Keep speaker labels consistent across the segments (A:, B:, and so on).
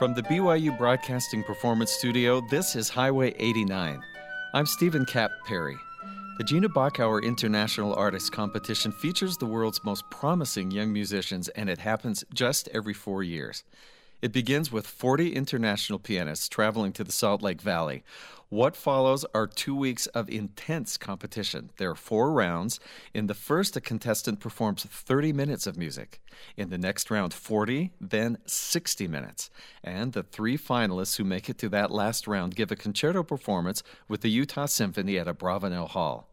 A: From the BYU Broadcasting Performance Studio, this is Highway 89. I'm Stephen Kapp Perry. The Gina Bachauer International Artist Competition features the world's most promising young musicians, and it happens just every four years. It begins with 40 international pianists traveling to the Salt Lake Valley. What follows are two weeks of intense competition. There are four rounds. In the first, a contestant performs 30 minutes of music. In the next round, 40, then 60 minutes. And the three finalists who make it to that last round give a concerto performance with the Utah Symphony at a Abravanel Hall.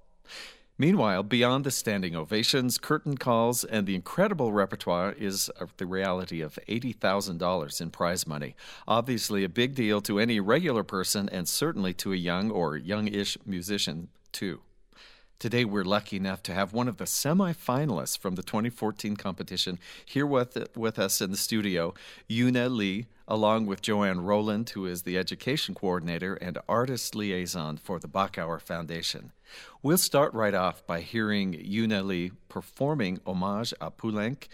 A: Meanwhile, beyond the standing ovations, curtain calls, and the incredible repertoire is uh, the reality of $80,000 in prize money. Obviously, a big deal to any regular person, and certainly to a young or youngish musician, too. Today, we're lucky enough to have one of the semifinalists from the 2014 competition here with, with us in the studio, Yuna Lee, along with Joanne Rowland, who is the education coordinator and artist liaison for the Bachauer Foundation. We'll start right off by hearing Yuna Lee performing Homage à Poulenc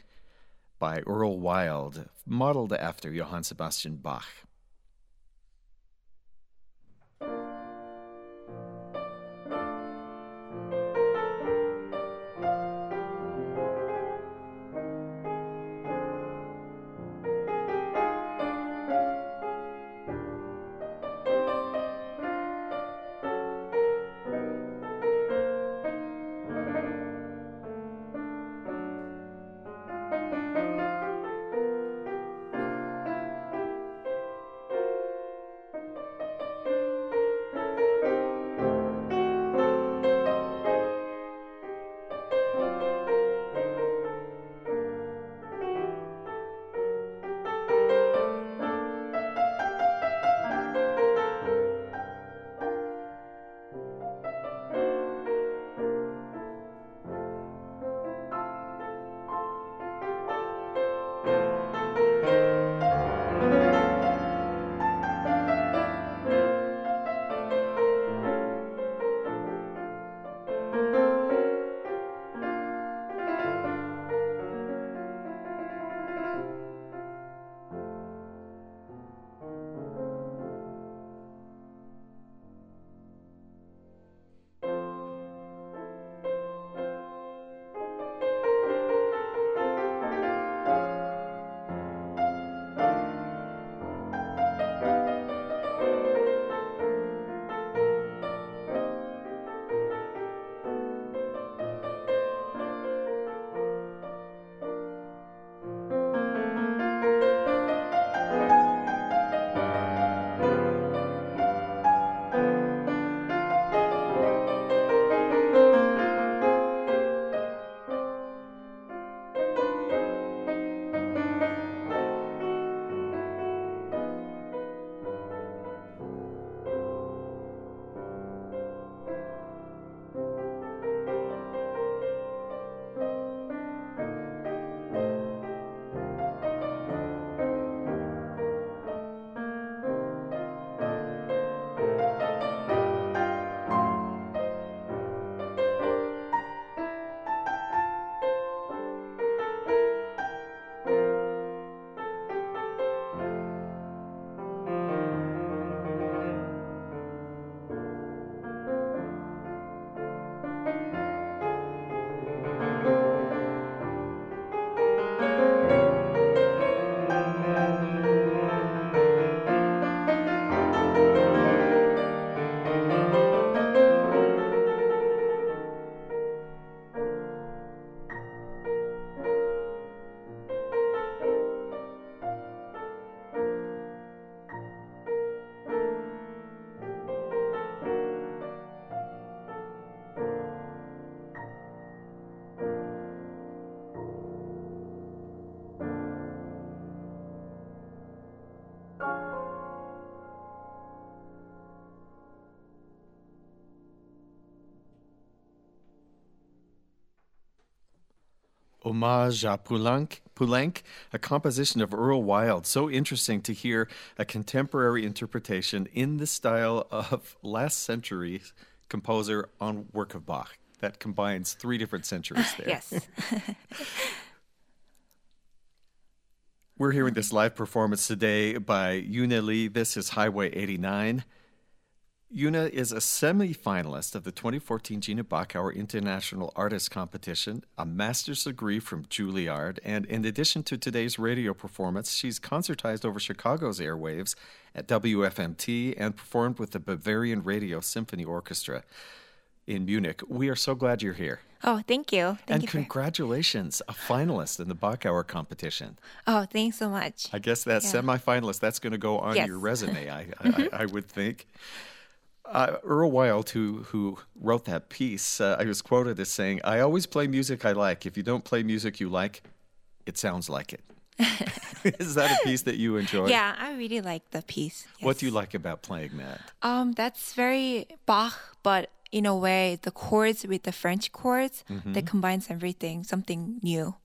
A: by Earl Wild, modeled after Johann Sebastian Bach. Hommage à Poulenc, Poulenc, a composition of Earl Wild. So interesting to hear a contemporary interpretation in the style of last century composer on work of Bach. That combines three different centuries there.
B: yes.
A: We're hearing this live performance today by Yuna Lee. This is Highway 89. Yuna is a semi finalist of the 2014 Gina Bachauer International Artist Competition, a master's degree from Juilliard, and in addition to today's radio performance, she's concertized over Chicago's airwaves at WFMT and performed with the Bavarian Radio Symphony Orchestra in Munich. We are so glad you're here.
B: Oh, thank you. Thank
A: and
B: you
A: congratulations, a finalist in the Bachauer competition.
B: Oh, thanks so much.
A: I guess that yeah. semi-finalist that's going to go on
B: yes.
A: your resume. I, I, I, would think. Uh, Earl Wild, who who wrote that piece, uh, I was quoted as saying, "I always play music I like. If you don't play music you like, it sounds like it." Is that a piece that you enjoy?
B: Yeah, I really like the piece.
A: Yes. What do you like about playing that?
B: Um, that's very Bach, but in a way, the chords with the French chords mm-hmm. that combines everything, something new.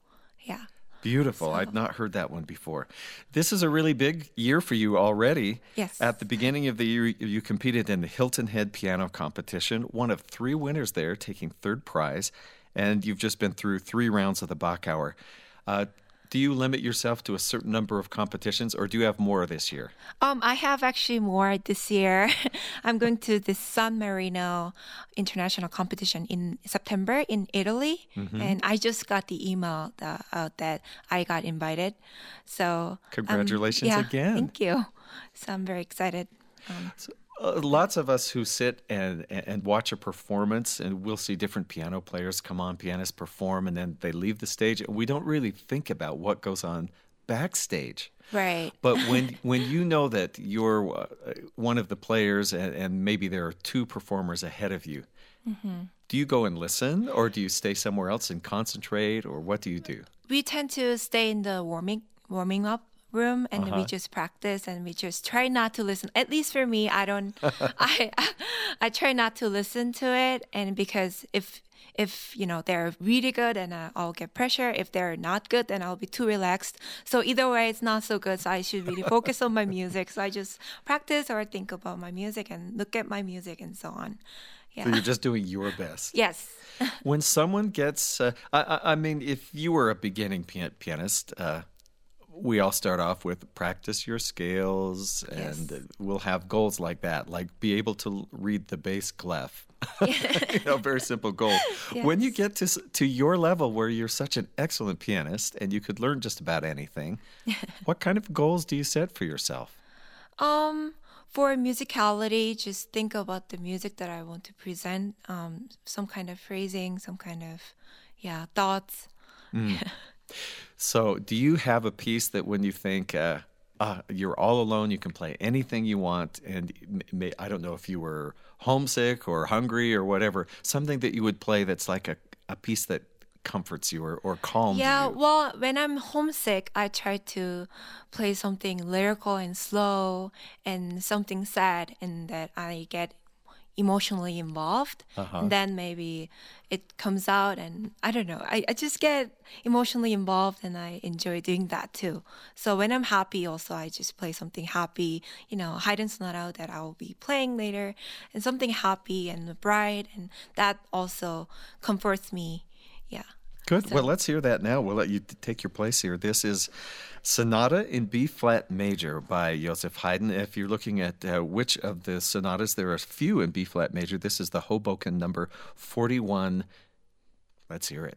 B: Yeah.
A: Beautiful. So. I'd not heard that one before. This is a really big year for you already.
B: Yes.
A: At the beginning of the year, you competed in the Hilton Head Piano Competition, one of three winners there, taking third prize, and you've just been through three rounds of the Bachauer. Uh, do you limit yourself to a certain number of competitions or do you have more this year?
B: Um, I have actually more this year. I'm going to the San Marino International Competition in September in Italy. Mm-hmm. And I just got the email that, uh, that I got invited. So,
A: congratulations
B: um, yeah,
A: again.
B: Thank you. So, I'm very excited.
A: Um, so, uh, lots of us who sit and and watch a performance, and we'll see different piano players come on, pianists perform, and then they leave the stage. We don't really think about what goes on backstage.
B: Right.
A: But when when you know that you're uh, one of the players, and, and, maybe there are two performers ahead of you, mm-hmm. do you go and listen, or do you stay somewhere else and concentrate, or what do you do?
B: We tend to stay in the warming warming up room and uh-huh. we just practice and we just try not to listen at least for me i don't I, I try not to listen to it and because if if you know they're really good and uh, i'll get pressure if they're not good then i'll be too relaxed so either way it's not so good so i should really focus on my music so i just practice or think about my music and look at my music and so on
A: yeah. So you're just doing your best.
B: Yes.
A: when someone gets, uh, I, I, mean, if you were a beginning pianist, uh, we all start off with practice your scales and we'll have goals like that like be able to read the bass clef. You know very simple goal. Yes. when you get to to your level where you're such an excellent pianist and you could learn just about anything what kind of goals do you set for yourself?
B: Um for musicality just think about the music that i want to present um some kind of phrasing some kind of yeah thoughts. Mm.
A: So, do you have a piece that when you think uh, uh, you're all alone, you can play anything you want, and may, I don't know if you were homesick or hungry or whatever, something that you would play that's like a, a piece that comforts you or, or calms
B: yeah,
A: you?
B: Yeah, well, when I'm homesick, I try to play something lyrical and slow and something sad, and that I get emotionally involved uh-huh. and then maybe it comes out and i don't know I, I just get emotionally involved and i enjoy doing that too. So when i'm happy also i just play something happy you know Haydn sonata that i will be playing later and something happy and bright and that also comforts me. Yeah
A: Good. So. Well, let's hear that now. We'll let you take your place here. This is Sonata in B flat major by Joseph Haydn. If you're looking at uh, which of the sonatas, there are a few in B flat major. This is the Hoboken number 41. Let's hear it.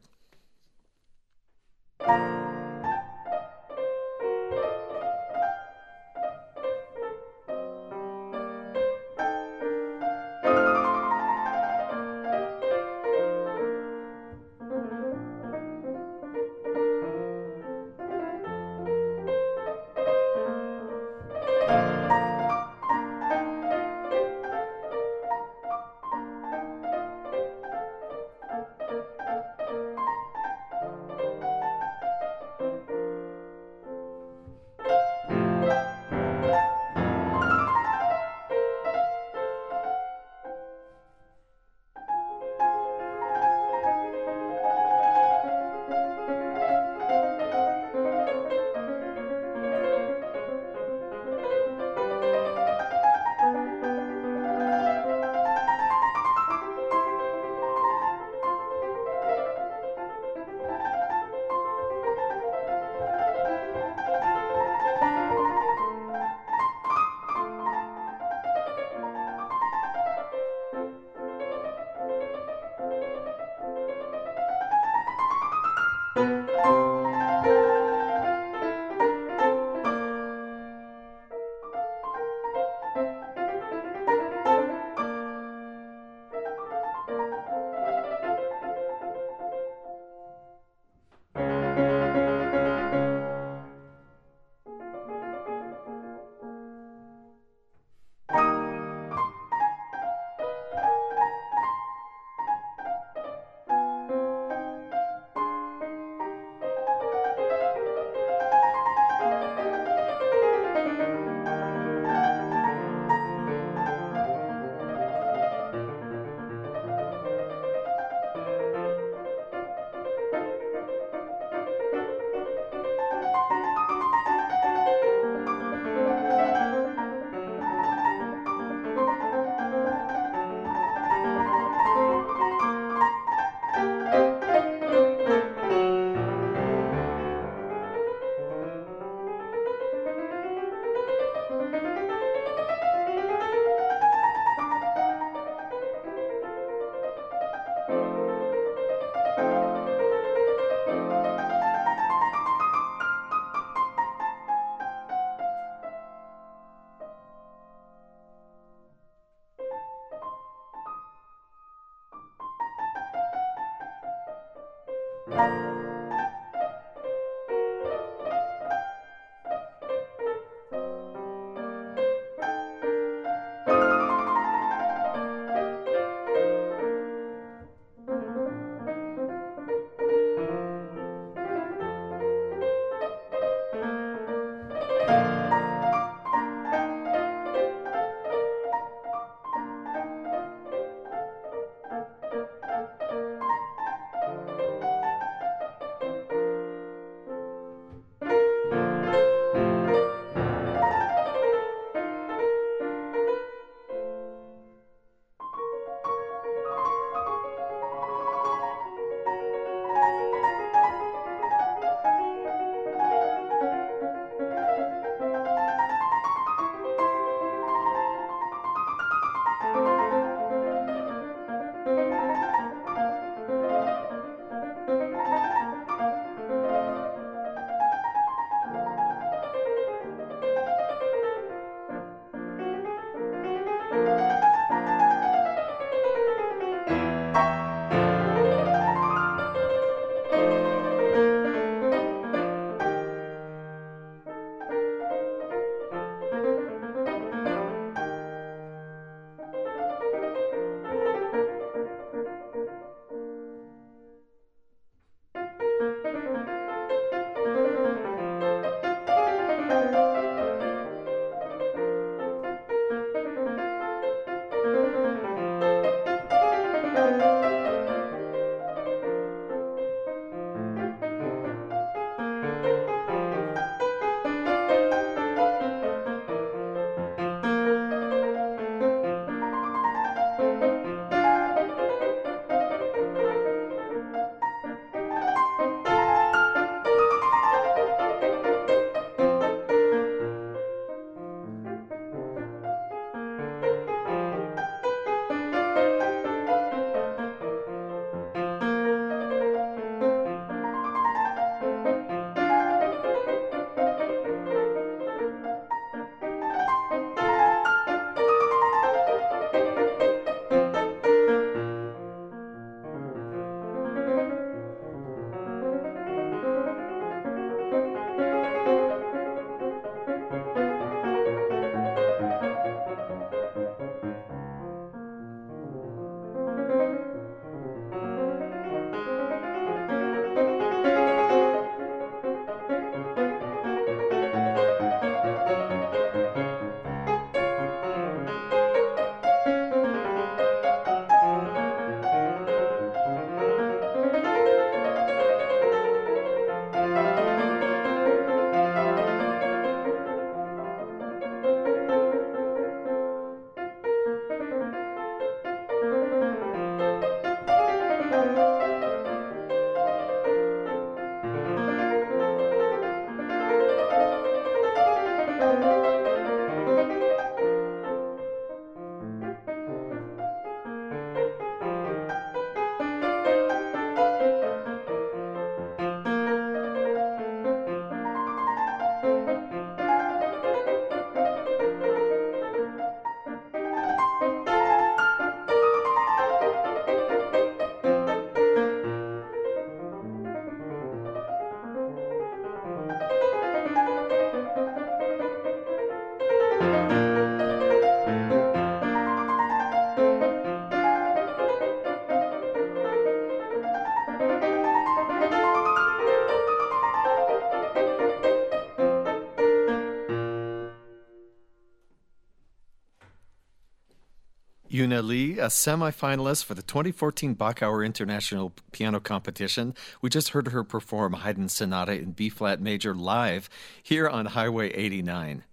A: Yuna Lee, a semifinalist for the 2014 Bachauer International Piano Competition. We just heard her perform Haydn Sonata in B flat major live here on Highway 89.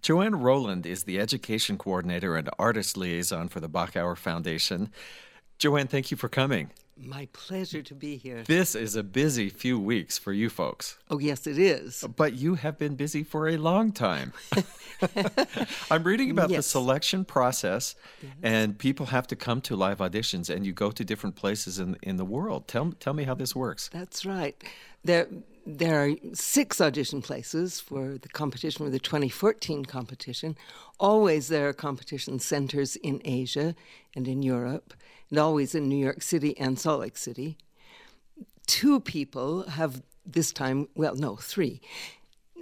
A: Joanne Rowland is the education coordinator and artist liaison for the Bachauer Foundation. Joanne, thank you for coming.
C: My pleasure to be here.
A: This is a busy few weeks for you folks.
C: Oh, yes, it is.
A: But you have been busy for a long time. I'm reading about yes. the selection process, yes. and people have to come to live auditions, and you go to different places in, in the world. Tell, tell me how this works.
C: That's right. There, there are six audition places for the competition, for the 2014 competition. Always there are competition centers in Asia and in Europe always in New York City and Salt Lake City. two people have this time, well, no, three.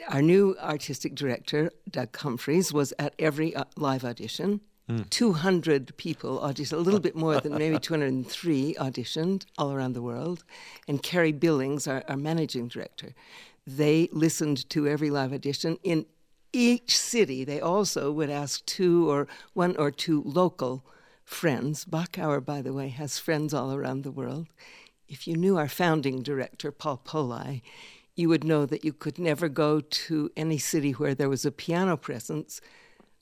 C: Our new artistic director, Doug Humphreys, was at every uh, live audition. Mm. 200 people auditioned, a little bit more than maybe 203 auditioned all around the world. And Kary Billings, our, our managing director, they listened to every live audition. In each city, they also would ask two or one or two local friends. Bachauer, by the way, has friends all around the world. If you knew our founding director, Paul Pollei, you would know that you could never go to any city where there was a piano presence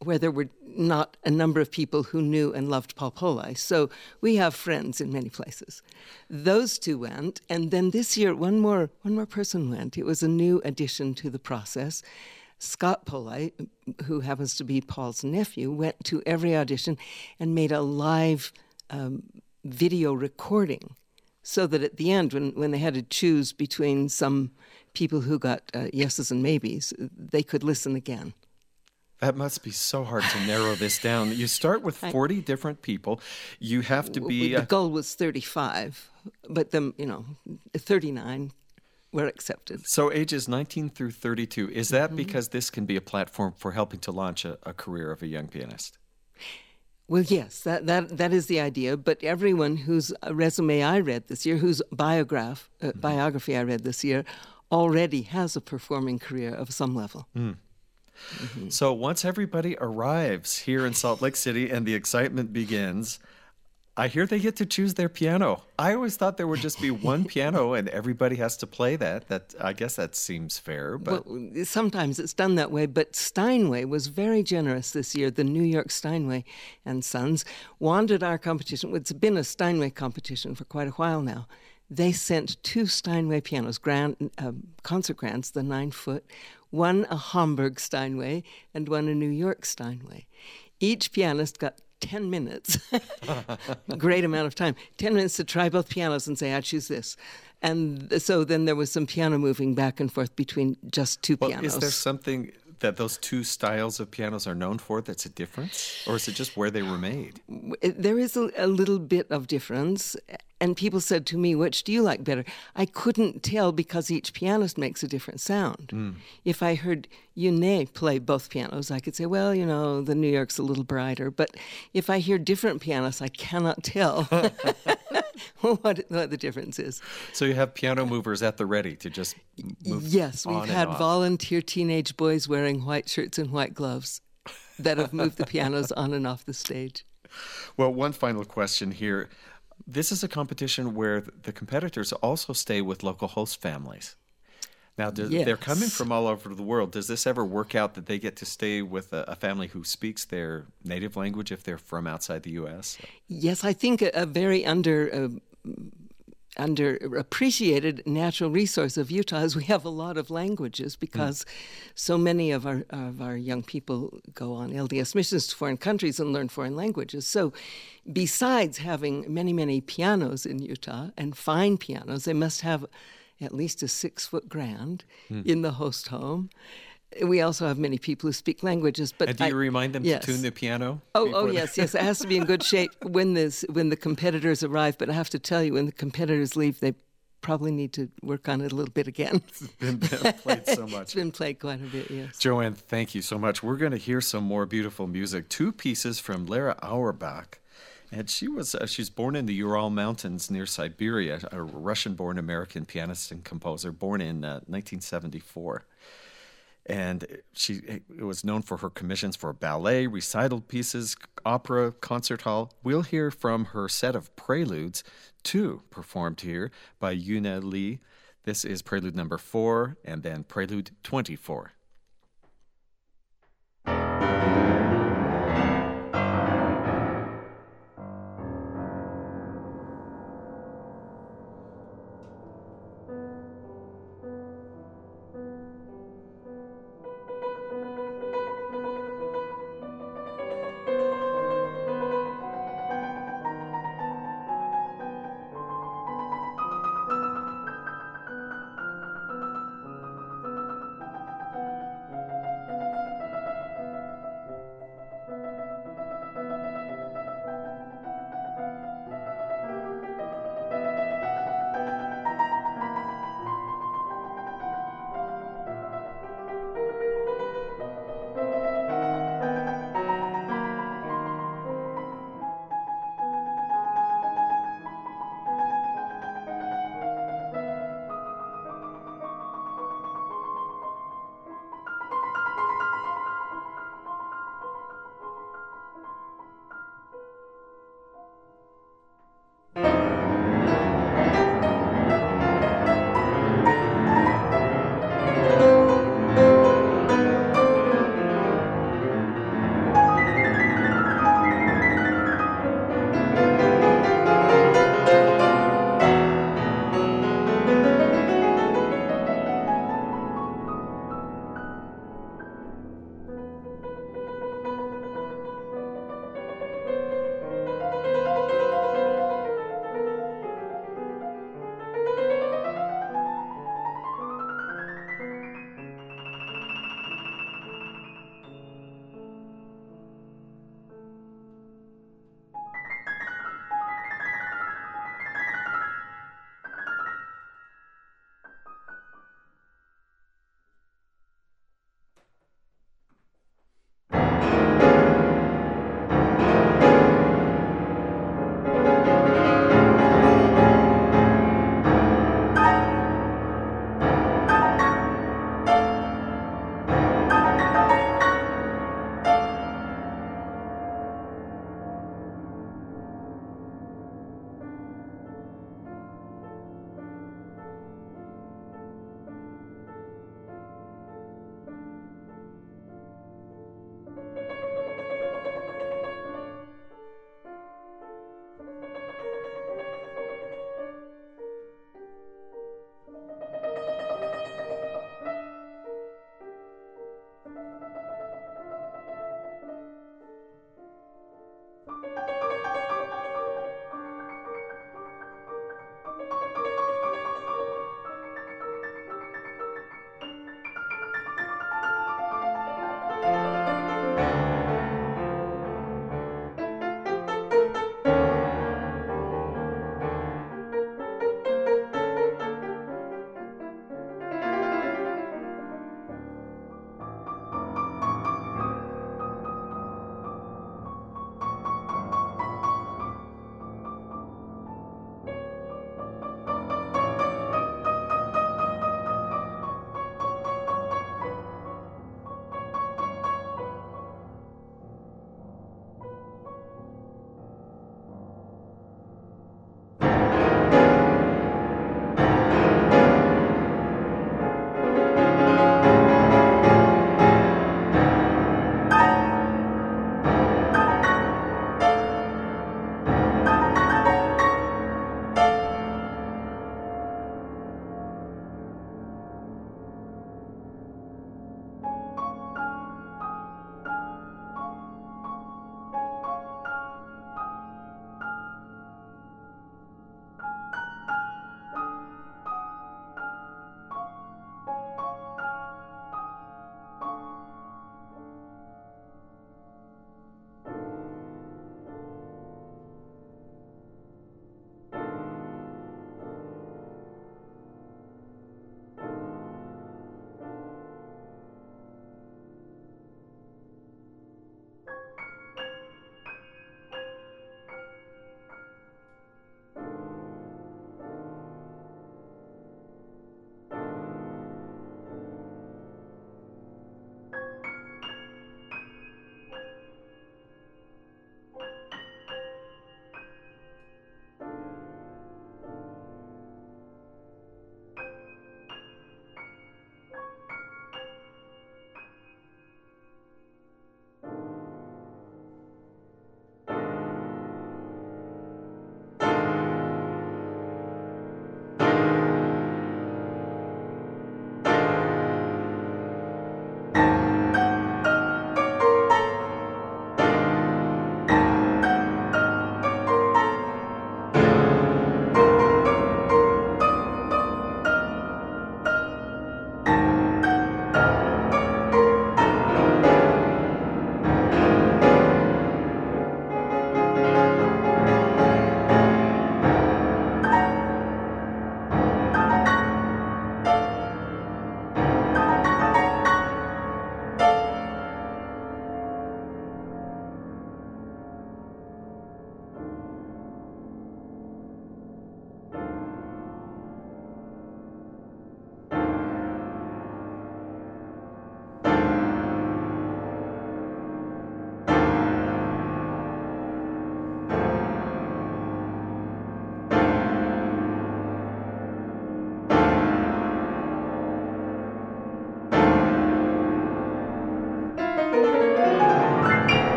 C: where there were not a number of people who knew and loved Paul Pollei. So we have friends in many places. Those two went, and then this year one more one more person went. It was a new addition to the process. Scott Pollei, who happens to be Paul's nephew, went to every audition and made a live um, video recording so that at the end, when, when they had to choose between some people who got uh, yeses and maybes, they could listen again.
A: That must be so hard to narrow this down. You start with 40 different people. You have to be.
C: The goal was 35, but then, you know, 39 were accepted.
A: So ages 19 through 32. Is that mm-hmm. because this can be a platform for helping to launch a, a career of a young pianist?
C: Well, yes, that, that, that is the idea. But everyone whose resume I read this year, whose biograph, uh, mm-hmm. biography I read this year, already has a performing career of some level. Mm.
A: Mm-hmm. So once everybody arrives here in Salt Lake City and the excitement begins, I hear they get to choose their piano. I always thought there would just be one piano and everybody has to play that. That I guess that seems fair, but
C: well, sometimes it's done that way. But Steinway was very generous this year. The New York Steinway and Sons wanted our competition. It's been a Steinway competition for quite a while now. They sent two Steinway pianos, grand uh, concert grands, the nine foot, one a Hamburg Steinway and one a New York Steinway. Each pianist got 10 minutes, great amount of time, 10 minutes to try both pianos and say, I choose this. And so then there was some piano moving back and forth between just two
A: well,
C: pianos.
A: Is there something that those two styles of pianos are known for that's a difference? Or is it just where they were made?
C: There is a, a little bit of difference. And people said to me, which do you like better? I couldn't tell because each pianist makes a different sound. Mm. If I heard Yuna play both pianos, I could say, well, you know, the New York's a little brighter. But if I hear different pianists, I cannot tell. what, what the difference is.
A: So you have piano movers at the ready to just
C: Yes, we've had volunteer teenage boys wearing white shirts and white gloves that have moved the pianos on and off the stage.
A: Well, one final question here. This is a competition where the competitors also stay with local host families. Now, do, yes. they're coming from all over the world. Does this ever work out that they get to stay with a, a, family who speaks their native language if they're from outside the U.S.?
C: Yes, I think a, a very under. Uh, underappreciated natural resource of Utah is we have a lot of languages because mm. so many of our of our young people go on LDS missions to foreign countries and learn foreign languages. So besides having many many pianos in Utah and fine pianos, they must have at least a six foot grand mm. in the host home. We also have many people who speak languages, but
A: and do you
C: I,
A: remind them yes. to tune the piano?
C: Oh, oh yes, yes. It has to be in good shape when this when the competitors arrive. But I have to tell you, when the competitors leave, they probably need to work on it a little bit again.
A: it's been played so much.
C: it's been played quite a bit, yes.
A: Joanne, thank you so much. We're going to hear some more beautiful music. Two pieces from Lera Auerbach. And she was uh, she's born in the Ural Mountains near Siberia, a Russian-born American pianist and composer, born in uh, 1974. And she was known for her commissions for ballet, recital pieces, opera, concert hall. We'll hear from her set of preludes, two performed here by Yuna Lee. This is prelude number four, and then prelude 24.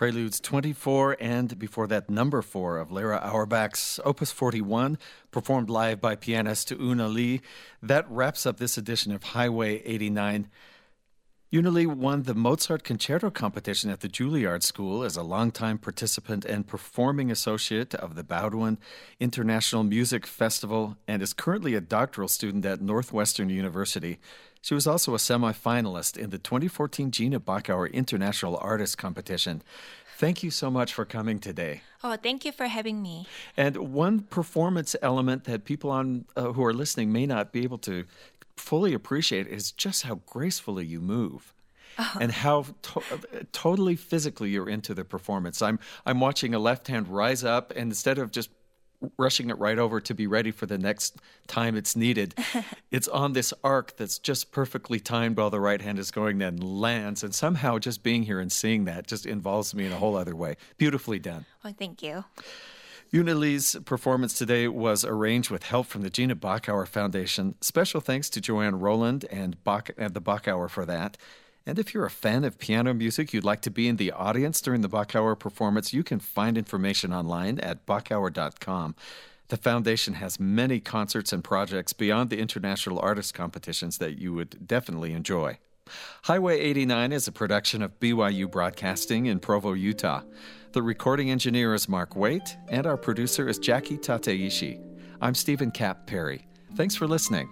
A: Preludes 24 and before that number 4 of Lera Auerbach's Opus 41 performed live by pianist Yuna Lee. That wraps up this edition of Highway 89. Yuna Lee won the Mozart Concerto competition at the Juilliard School as a longtime participant and performing associate of the Bowdoin International Music Festival and is currently a doctoral student at Northwestern University. She was also a semifinalist in the 2014 Gina Bachauer International Artist Competition. Thank you so much for coming today.
B: Oh, thank you for having me.
A: And one performance element that people on uh, who are listening may not be able to fully appreciate is just how gracefully you move. Uh-huh. And how to- totally physically you're into the performance. I'm I'm watching a left hand rise up, and instead of just rushing it right over to be ready for the next time it's needed. it's on this arc that's just perfectly timed while the right hand is going, then lands. And somehow just being here and seeing that just involves me in a whole other way. Beautifully done.
B: Well, thank you.
A: Yuna Lee's performance today was arranged with help from the Gina Bachauer Foundation. Special thanks to Joanne Rowland and, Bach, and the Bachauer for that. And if you're a fan of piano music, you'd like to be in the audience during the Bachauer performance, you can find information online at bachauer.com. The foundation has many concerts and projects beyond the international artist competitions that you would definitely enjoy. Highway 89 is a production of BYU Broadcasting in Provo, Utah. The recording engineer is Mark Waite, and our producer is Jackie Tateishi. I'm Stephen Kapp Perry. Thanks for listening.